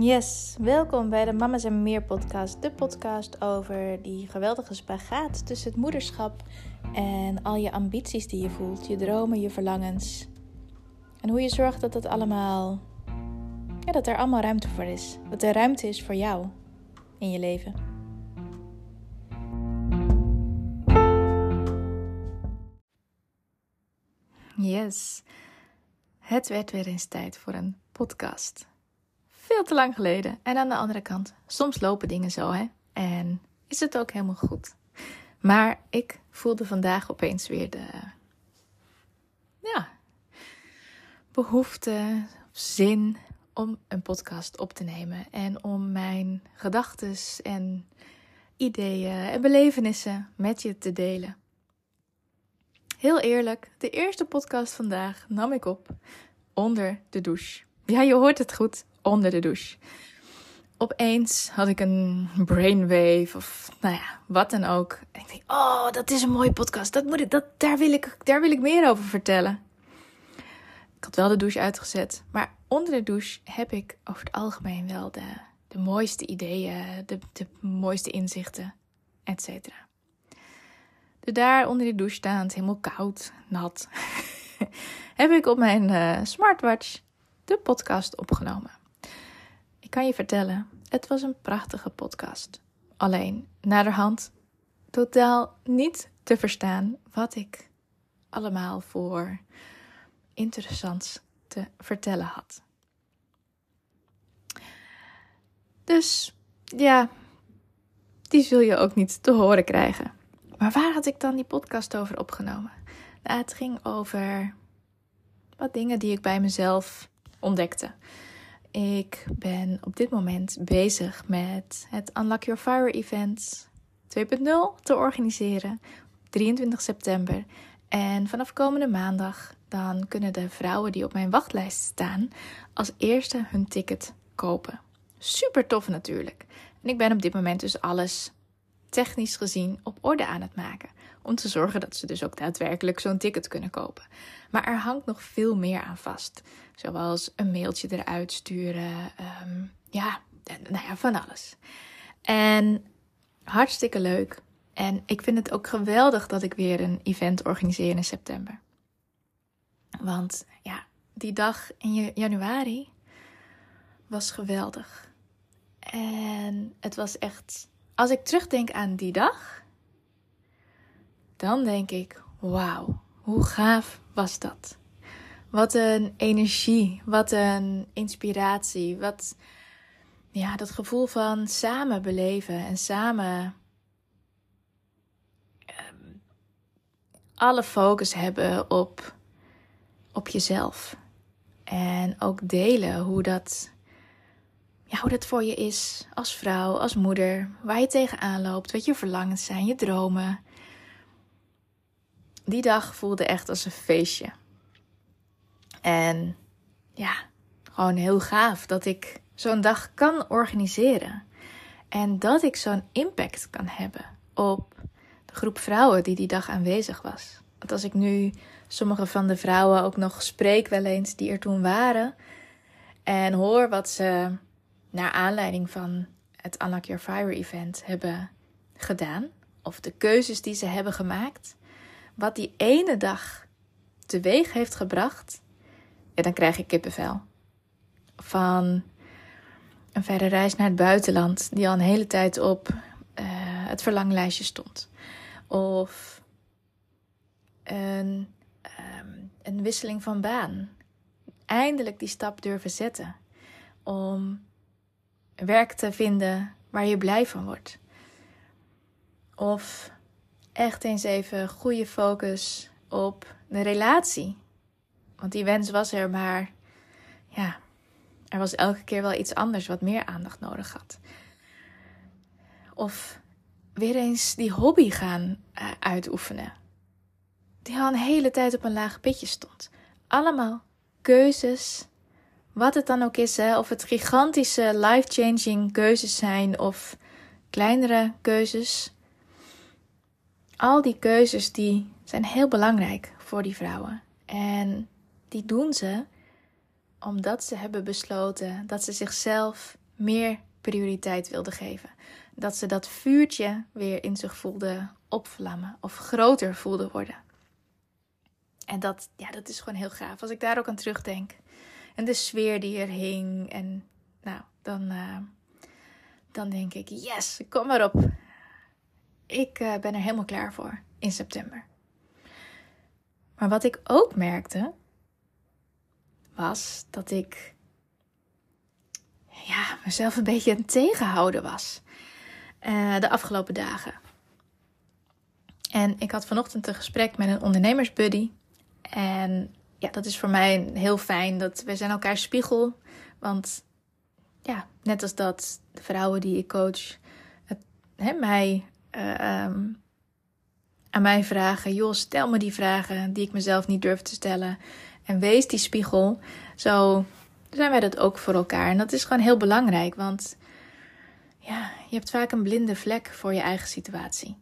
Yes, welkom bij de Mama's en Meer podcast. De podcast over die geweldige spagaat tussen het moederschap en al je ambities die je voelt, je dromen, je verlangens. En hoe je zorgt dat het allemaal, ja, dat er allemaal ruimte voor is. Dat er ruimte is voor jou in je leven. Yes, het werd weer eens tijd voor een podcast te lang geleden. En aan de andere kant, soms lopen dingen zo, hè? En is het ook helemaal goed. Maar ik voelde vandaag opeens weer de. Ja. behoefte, zin om een podcast op te nemen. En om mijn gedachten en ideeën en belevenissen met je te delen. Heel eerlijk, de eerste podcast vandaag nam ik op onder de douche. Ja, je hoort het goed onder de douche. Opeens had ik een brainwave of nou ja, wat dan ook. En ik denk, oh, dat is een mooie podcast. Dat moet ik, dat, daar, wil ik, daar wil ik meer over vertellen. Ik had wel de douche uitgezet. Maar onder de douche heb ik over het algemeen wel de, de mooiste ideeën, de, de mooiste inzichten, et cetera. Dus daar onder de douche staand, helemaal koud, nat, heb ik op mijn uh, smartwatch de podcast opgenomen. Ik kan je vertellen, het was een prachtige podcast. Alleen, naderhand, totaal niet te verstaan wat ik allemaal voor interessants te vertellen had. Dus ja, die zul je ook niet te horen krijgen. Maar waar had ik dan die podcast over opgenomen? Nou, het ging over wat dingen die ik bij mezelf ontdekte. Ik ben op dit moment bezig met het Unlock Your Fire Event 2.0 te organiseren op 23 september. En vanaf komende maandag dan kunnen de vrouwen die op mijn wachtlijst staan als eerste hun ticket kopen. Super tof natuurlijk. En ik ben op dit moment dus alles technisch gezien op orde aan het maken. Om te zorgen dat ze dus ook daadwerkelijk zo'n ticket kunnen kopen. Maar er hangt nog veel meer aan vast. Zoals een mailtje eruit sturen. Ehm, ja, nou ja, van alles. En hartstikke leuk. En ik vind het ook geweldig dat ik weer een event organiseer in september. Want ja, die dag in januari was geweldig. En het was echt. Als ik terugdenk aan die dag, dan denk ik: wauw, hoe gaaf was dat? Wat een energie, wat een inspiratie, wat ja, dat gevoel van samen beleven en samen ehm, alle focus hebben op, op jezelf. En ook delen hoe dat, ja, hoe dat voor je is als vrouw, als moeder, waar je tegenaan loopt, wat je verlangens zijn, je dromen. Die dag voelde echt als een feestje. En ja, gewoon heel gaaf dat ik zo'n dag kan organiseren. En dat ik zo'n impact kan hebben op de groep vrouwen die die dag aanwezig was. Want als ik nu sommige van de vrouwen ook nog spreek, wel eens die er toen waren. En hoor wat ze naar aanleiding van het Unlock Your Fire event hebben gedaan. Of de keuzes die ze hebben gemaakt. Wat die ene dag teweeg heeft gebracht dan krijg ik kippenvel. Van een verre reis naar het buitenland, die al een hele tijd op uh, het verlanglijstje stond. Of um, een wisseling van baan. Eindelijk die stap durven zetten om werk te vinden waar je blij van wordt. Of echt eens even goede focus op de relatie want die wens was er, maar ja, er was elke keer wel iets anders wat meer aandacht nodig had. Of weer eens die hobby gaan uh, uitoefenen. Die al een hele tijd op een laag pitje stond. Allemaal keuzes. Wat het dan ook is, hè? of het gigantische life-changing keuzes zijn of kleinere keuzes. Al die keuzes die zijn heel belangrijk voor die vrouwen. En die doen ze omdat ze hebben besloten dat ze zichzelf meer prioriteit wilde geven. Dat ze dat vuurtje weer in zich voelde opvlammen of groter voelde worden. En dat, ja, dat is gewoon heel gaaf. Als ik daar ook aan terugdenk. En de sfeer die er hing. En nou, dan, uh, dan denk ik, yes, kom maar op. Ik uh, ben er helemaal klaar voor in september. Maar wat ik ook merkte, was dat ik ja, mezelf een beetje aan tegenhouden was uh, de afgelopen dagen. En ik had vanochtend een gesprek met een ondernemersbuddy. En ja, dat is voor mij heel fijn. Dat we zijn elkaar spiegel. Want ja, net als dat de vrouwen die ik coach hè, mij, uh, um, aan mij vragen. Joh, stel me die vragen die ik mezelf niet durf te stellen. En wees die spiegel. Zo zijn wij dat ook voor elkaar. En dat is gewoon heel belangrijk. Want ja, je hebt vaak een blinde vlek voor je eigen situatie.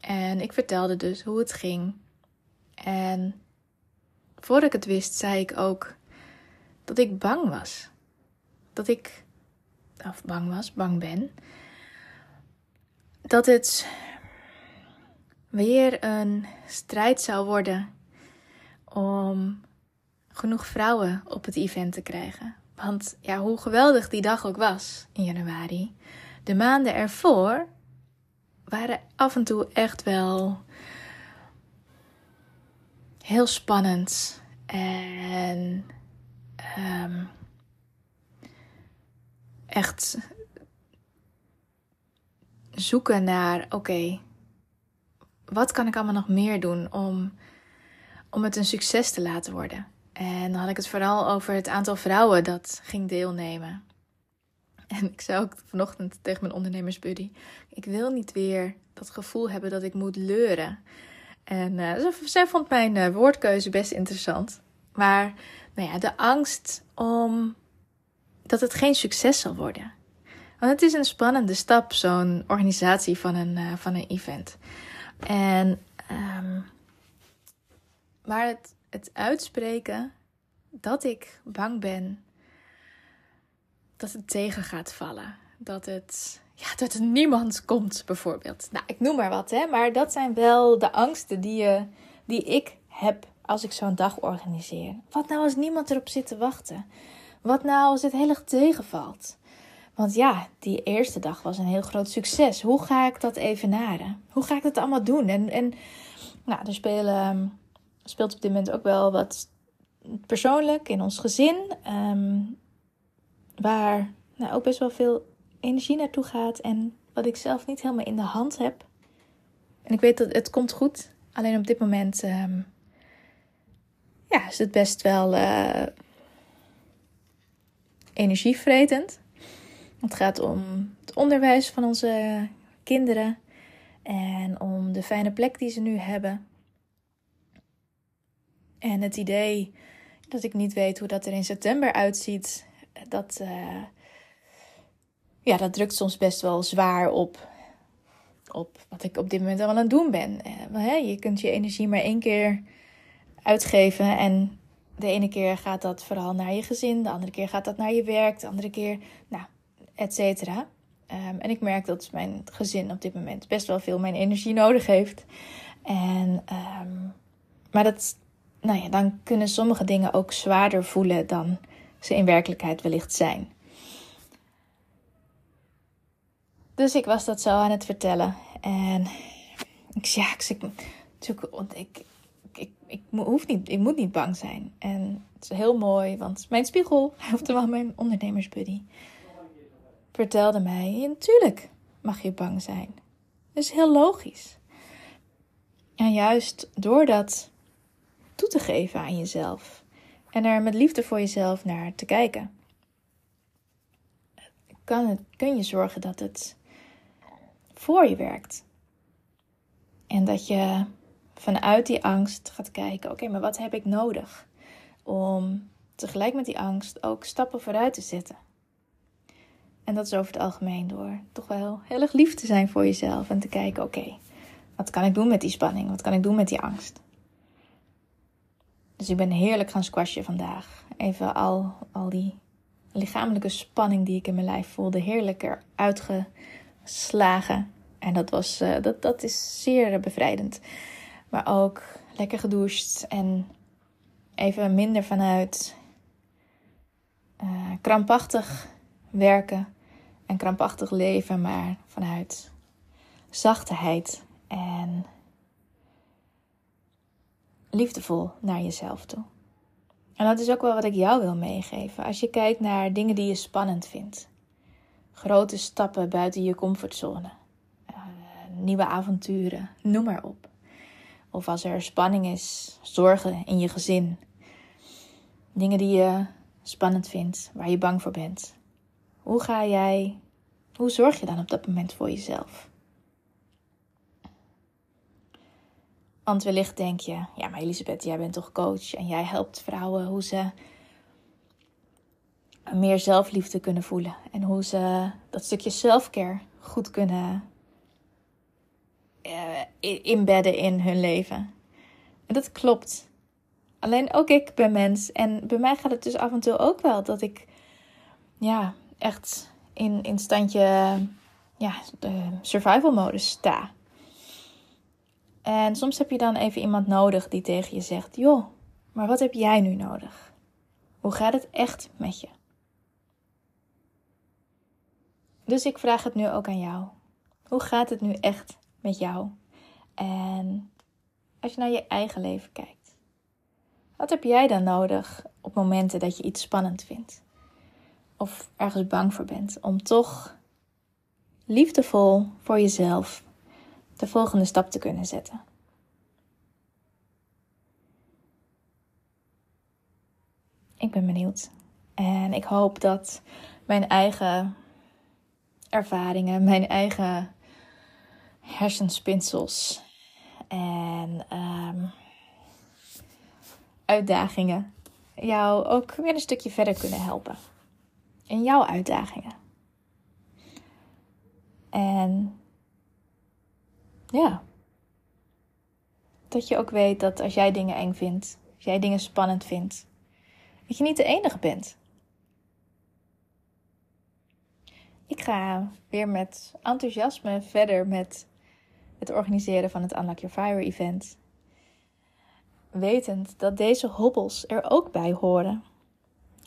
En ik vertelde dus hoe het ging. En voordat ik het wist, zei ik ook dat ik bang was. Dat ik, of bang was, bang ben. Dat het weer een strijd zou worden om genoeg vrouwen op het event te krijgen. Want ja, hoe geweldig die dag ook was in januari, de maanden ervoor waren af en toe echt wel heel spannend. En um, echt zoeken naar: oké, wat kan ik allemaal nog meer doen om, om het een succes te laten worden? En dan had ik het vooral over het aantal vrouwen dat ging deelnemen. En ik zei ook vanochtend tegen mijn ondernemersbuddy: ik wil niet weer dat gevoel hebben dat ik moet leuren. En uh, zij vond mijn uh, woordkeuze best interessant. Maar nou ja, de angst om dat het geen succes zal worden. Want het is een spannende stap, zo'n organisatie van een, uh, van een event. En, um, maar het, het uitspreken dat ik bang ben dat het tegen gaat vallen. Dat het, ja, dat er niemand komt, bijvoorbeeld. Nou, ik noem maar wat, hè. Maar dat zijn wel de angsten die, je, die ik heb als ik zo'n dag organiseer. Wat nou als niemand erop zit te wachten? Wat nou als het heel erg tegenvalt? Want ja, die eerste dag was een heel groot succes. Hoe ga ik dat evenaren? Hoe ga ik dat allemaal doen? En, en nou, er spelen, speelt op dit moment ook wel wat persoonlijk in ons gezin. Um, waar nou, ook best wel veel energie naartoe gaat. En wat ik zelf niet helemaal in de hand heb. En ik weet dat het komt goed. Alleen op dit moment um, ja, is het best wel uh, energievretend. Het gaat om het onderwijs van onze kinderen. En om de fijne plek die ze nu hebben. En het idee dat ik niet weet hoe dat er in september uitziet dat, uh, ja, dat drukt soms best wel zwaar op, op wat ik op dit moment allemaal aan het doen ben. Hè, je kunt je energie maar één keer uitgeven en de ene keer gaat dat vooral naar je gezin, de andere keer gaat dat naar je werk, de andere keer, nou, et cetera. Um, en ik merk dat mijn gezin op dit moment best wel veel mijn energie nodig heeft. En, um, maar dat, nou ja, dan kunnen sommige dingen ook zwaarder voelen dan ze in werkelijkheid wellicht zijn. Dus ik was dat zo aan het vertellen. En ik zei, ja, ik, ik, ik, ik, ik, hoef niet, ik moet niet bang zijn. En het is heel mooi, want mijn spiegel, oftewel mijn ondernemersbuddy, vertelde mij, natuurlijk mag je bang zijn. Dat is heel logisch. En juist door dat toe te geven aan jezelf, en er met liefde voor jezelf naar te kijken. Kan, het, kun je zorgen dat het voor je werkt. En dat je vanuit die angst gaat kijken: oké, maar wat heb ik nodig om tegelijk met die angst ook stappen vooruit te zetten? En dat is over het algemeen door toch wel heel erg lief te zijn voor jezelf en te kijken: oké, wat kan ik doen met die spanning? Wat kan ik doen met die angst? Dus ik ben heerlijk gaan squashen vandaag. Even al, al die lichamelijke spanning die ik in mijn lijf voelde heerlijk uitgeslagen. En dat, was, uh, dat, dat is zeer bevrijdend. Maar ook lekker gedoucht en even minder vanuit uh, krampachtig werken en krampachtig leven, maar vanuit zachtheid en liefdevol naar jezelf toe. En dat is ook wel wat ik jou wil meegeven. Als je kijkt naar dingen die je spannend vindt, grote stappen buiten je comfortzone, uh, nieuwe avonturen, noem maar op. Of als er spanning is, zorgen in je gezin, dingen die je spannend vindt, waar je bang voor bent. Hoe ga jij, hoe zorg je dan op dat moment voor jezelf? Want wellicht denk je, ja, maar Elisabeth, jij bent toch coach en jij helpt vrouwen hoe ze meer zelfliefde kunnen voelen en hoe ze dat stukje selfcare goed kunnen uh, inbedden in hun leven. En dat klopt. Alleen ook ik ben mens en bij mij gaat het dus af en toe ook wel dat ik ja, echt in, in standje ja, survival modus sta. En soms heb je dan even iemand nodig die tegen je zegt: Joh, maar wat heb jij nu nodig? Hoe gaat het echt met je? Dus ik vraag het nu ook aan jou. Hoe gaat het nu echt met jou? En als je naar je eigen leven kijkt, wat heb jij dan nodig op momenten dat je iets spannend vindt? Of ergens bang voor bent om toch liefdevol voor jezelf de volgende stap te kunnen zetten. Ik ben benieuwd. En ik hoop dat mijn eigen ervaringen, mijn eigen hersenspinsels en um, uitdagingen jou ook weer een stukje verder kunnen helpen. In jouw uitdagingen. En ja. Dat je ook weet dat als jij dingen eng vindt, als jij dingen spannend vindt, dat je niet de enige bent. Ik ga weer met enthousiasme verder met het organiseren van het Unlock Your Fire event. Wetend dat deze hobbels er ook bij horen.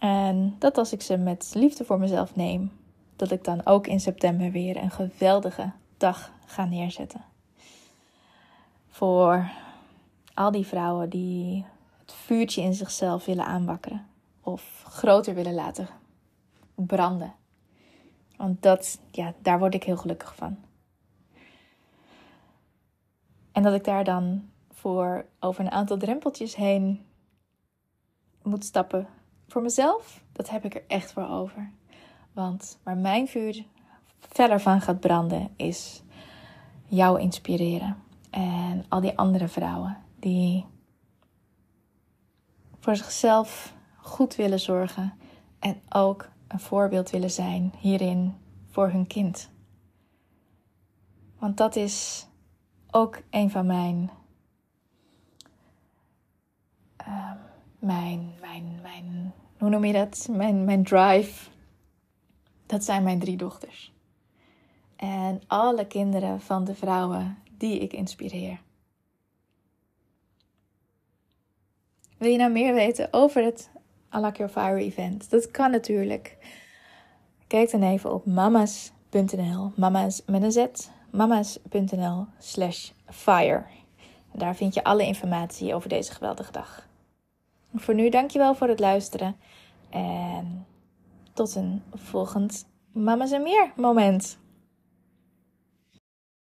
En dat als ik ze met liefde voor mezelf neem, dat ik dan ook in september weer een geweldige dag ga neerzetten voor al die vrouwen die het vuurtje in zichzelf willen aanwakkeren of groter willen laten branden. Want dat, ja, daar word ik heel gelukkig van. En dat ik daar dan voor over een aantal drempeltjes heen moet stappen voor mezelf, dat heb ik er echt voor over. Want waar mijn vuur verder van gaat branden, is jou inspireren. En al die andere vrouwen die voor zichzelf goed willen zorgen en ook een voorbeeld willen zijn hierin voor hun kind. Want dat is ook een van mijn, uh, mijn, mijn, mijn, hoe noem je dat? Mijn, mijn drive. Dat zijn mijn drie dochters. En alle kinderen van de vrouwen die ik inspireer. Wil je nou meer weten over het Unlock Your Fire event? Dat kan natuurlijk. Kijk dan even op mamas.nl, mama's met een z, mamas.nl slash fire. Daar vind je alle informatie over deze geweldige dag. Voor nu dankjewel voor het luisteren en tot een volgend Mama's en Meer moment.